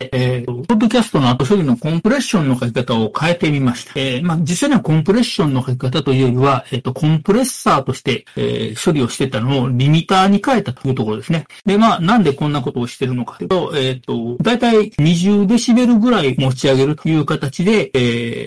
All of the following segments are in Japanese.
えー、ポッドキャストの後処理のコンプレッションの書き方を変えてみました。えー、まあ、実際にはコンプレッションの書き方というよりは、えっ、ー、と、コンプレッサーとして、えー、処理をしてたのをリミターに変えたというところですね。で、まあ、なんでこんなことをしてるのかというと、えっ、ー、と、だいたい20デシベルぐらい持ち上げるという形で、え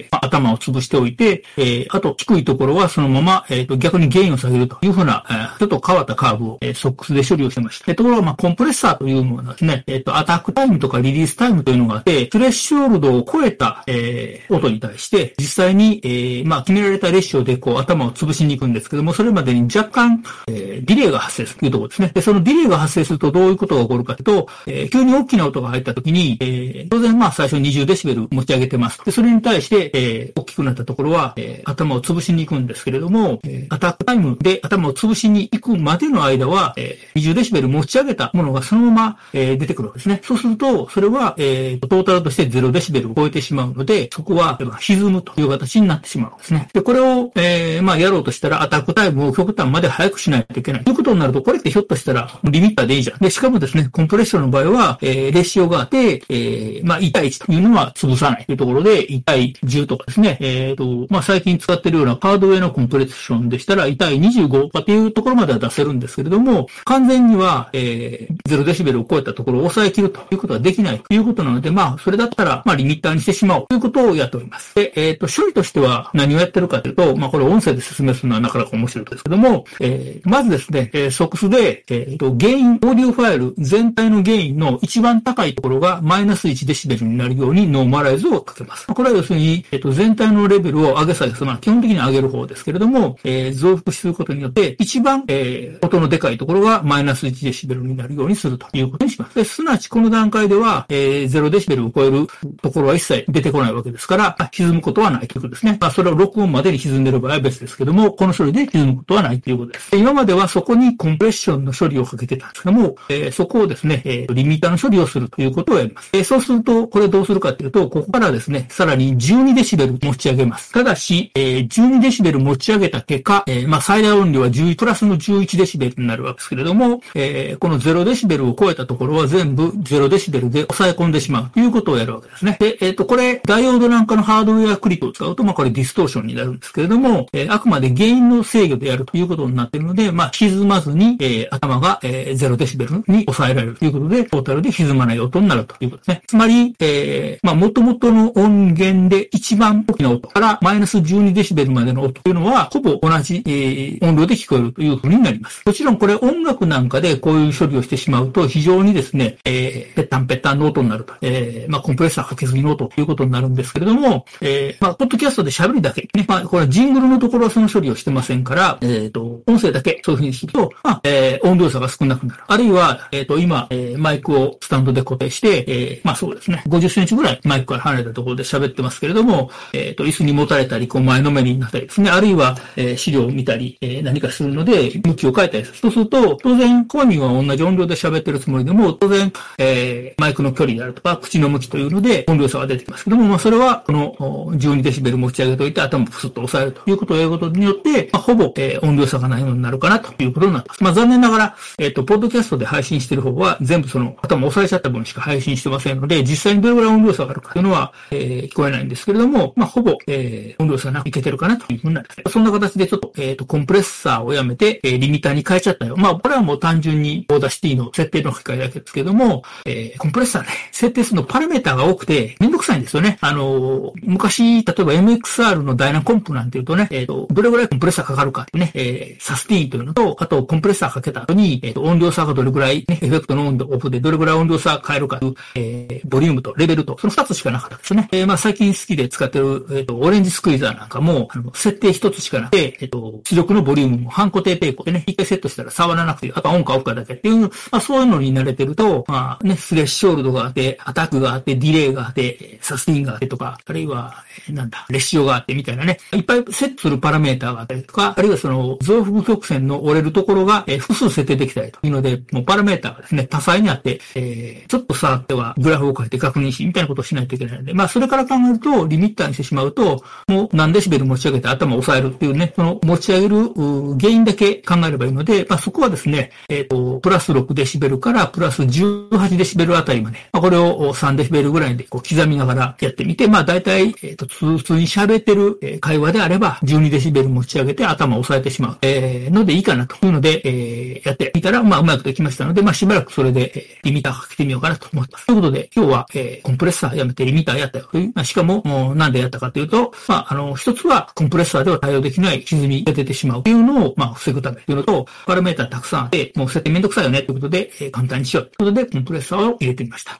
ー、まあ、頭を潰しておいて、えー、あと、低いところはそのまま、えっ、と、逆にゲインを下げるというふうな、えー、ちょっと変わったカーブを、えー、ソックスで処理をしてました。えー、ところが、まあ、コンプレッサーというものはですね、えっ、と、アタックタイムとかリリースタイムというのがあって、スレッシュオールドを超えた、えー、音に対して、実際に、えー、まあ、決められたレッシオでこう頭を潰しに行くんですけども、それまでに若干、えー、ディレイが発生するというところですね。で、そのディレイが発生するとどういうことが起こるかというと、えー、急に大きな音が入った時に、えー、当然まあ最初20デシベル持ち上げてます。で、それに対して、えー、大きくなったところは、えー、頭を潰しに行くんですけれども、えー、アタックタイムで頭を潰しに行くまでの間は、えー、20デシベル持ち上げたものがそのまま、えー、出てくるわけですね。そうすると、それは、えー、トータルとして0デシベルを超えてしまうので、そこは歪むという形になってしまうんですね。で、これを、えー、まあ、やろうとしたらアタックタイムを極端まで早くしないといけない。ということになると、これってひょっとしたらリミッターでいいじゃん。で、しかもですね、コンプレッションの場合は、えー、レシオがあって、えー、まあ、1対1というのは潰さないというところで、1対10とかですね、えっ、ー、と、まあ、最近使ってるようなハードウェアのコンプレッションでしたら、1対25とかっていうところまでは出せるんですけれども、完全には、えー、0デシベルを超えたところを抑え切るということはできないといういうことなので、まあ、それだったら、まあ、リミッターにしてしまおうということをやっております。で、えっ、ー、と、処理としては何をやってるかというと、まあ、これ音声で説明するのはなかなか面白いですけども、えー、まずですね、えー、ソックスで、えっ、ー、と、ゲイン、オーディオファイル全体のゲインの一番高いところがマイナス1デシベルになるようにノーマライズをかけます。これは要するに、えっ、と、全体のレベルを上げ下げする。まあ、基本的に上げる方ですけれども、えー、増幅することによって、一番、えー、音のでかいところがマイナス1デシベルになるようにするということにします。すなわち、この段階では、えー、え0デシベルを超えるところは一切出てこないわけですから、歪むことはないということですね。まあ、それを録音までに歪んでる場合は別ですけども、この処理で歪むことはないということです。今まではそこにコンプレッションの処理をかけてたんですけども、えー、そこをですね、えー、リミッターの処理をするということをやります。えー、そうすると、これどうするかというと、ここからですね、さらに12デシベル持ち上げます。ただし、えー、12デシベル持ち上げた結果、えー、まあ、最大音量は10プラスの11デシベルになるわけですけれども、えー、この0デシベルを超えたところは全部0デシベルで抑え込んでしまうということをやるわけですね。で、えっ、ー、と、これ、ダイオードなんかのハードウェアクリックを使うと、まあ、これディストーションになるんですけれども、えー、あくまで原因の制御でやるということになっているので、まあ、歪まずに、えー、頭が、えー、0デシベルに抑えられるということで、トータルで歪まない音になるということですね。つまり、えー、まあ、元々の音源で一番大きな音からマイナス12デシベルまでの音というのは、ほぼ同じ、えー、音量で聞こえるというふうになります。もちろんこれ音楽なんかでこういう処理をしてしまうと、非常にですね、えー、ぺったんぺったんの音になると。えー、まあ、コンプレッサーかけすぎのということになるんですけれども、えー、まあ、ポッドキャストで喋るだけ、ね、まあ、これはジングルのところはその処理をしてませんから、えっ、ー、と、音声だけそういうふうにすると、まあ、えー、音量差が少なくなる。あるいは、えっ、ー、と、今、えー、マイクをスタンドで固定して、えー、まあそうですね、50センチぐらいマイクから離れたところで喋ってますけれども、えっ、ー、と、椅子に持たれたり、こう前のめりになったりですね、あるいは、えー、資料を見たり、えー、何かするので、向きを変えたりする。そうすると、当然、本人は同じ音量で喋ってるつもりでも、当然、えー、マイクの距離であるとか、口の向きというので、音量差が出てきますけども、まあそれは、この12デシベル持ち上げておいて、頭をプスッと押さえるということをやることによって、まあ、ほぼ、えー、音量差がないようになるかなということになってます。まあ残念ながら、えっ、ー、と、ポッドキャストで配信してる方は、全部その、頭を押さえちゃった分しか配信してませんので、実際にどれぐらい音量差があるかというのは、えー、聞こえないんですけれども、まあほぼ、えー、音量差なくいけてるかなというふうになります。そんな形でちょっと、えっ、ー、と、コンプレッサーをやめて、えー、リミッターに変えちゃったよ。まあ、これはもう単純に Audacity の設定の機械だけですけども、えー、コンプレッサーね、設定するのパラメータが多くて、めんどくさいんですよね。あの、昔、例えば MXR の Dyna Comp なんていうとね、えっ、ー、と、どれぐらいコンプレッサーかかるかってね、えー、サスティーンというのと、あとコンプレッサーかけた後に、えっ、ー、と、音量差がどれぐらい、ね、エフェクトのオンとオフでどれぐらい音量差変えるかという、えー、ボリュームとレベルと、その二つしかなかったですね。えー、まあ、最近好きで使ってる、えっ、と、 Orange Squeezer なんかも、あの、設定一つしかなくて、えっ、と、出力のボリュームも半固定抵抗でね、一回セットしたら触らなくて、あとはオンかオフかだけっていう、まあ、そういうのに慣れてると、まあ、ね、スレッショールドがあって、アタックがあって、ディレイがあって、サスティンがあってとか、あるいは、なんだ、レシオがあってみたいなね、いっぱいセットするパラメーターがあったりとか、あるいはその増幅曲線の折れるところが、え複数設定できたりと。いうので、もうパラメーターがですね、多彩にあって、えー、ちょっと触ってはグラフを書いて確認し、みたいなことをしないといけないので、まあそれから考えると、リミッターにしてしまうと、もう何デシベル持ち上げて頭を押さえるっていうね、その持ち上げる原因だけ考えればいいので、まあそこはですね、えっ、ー、と、プラス6デシベルからプラス18デシベルあたりまで、まあ、これを3デシベルぐらいでこう刻みながらやってみて、まあ大体、えっ、と、普通に喋ってる会話であれば、12デシベル持ち上げて頭を押さえてしまう、えー、のでいいかなと。いうので、えー、やってみたら、まあうまくできましたので、まあしばらくそれで、えー、リミッターかけてみようかなと思います。ということで、今日は、えー、コンプレッサーやめてリミッターやったよ。という、まあ、しかも、もうなんでやったかというと、まあ、あの、一つはコンプレッサーでは対応できない歪みが出てしまう。というのを、まあ、防ぐためというのと、パラメータたくさんあって、もう設定めんどくさいよねということで、えー、簡単にしよう。ということで、コンプレッサーを入れてみました。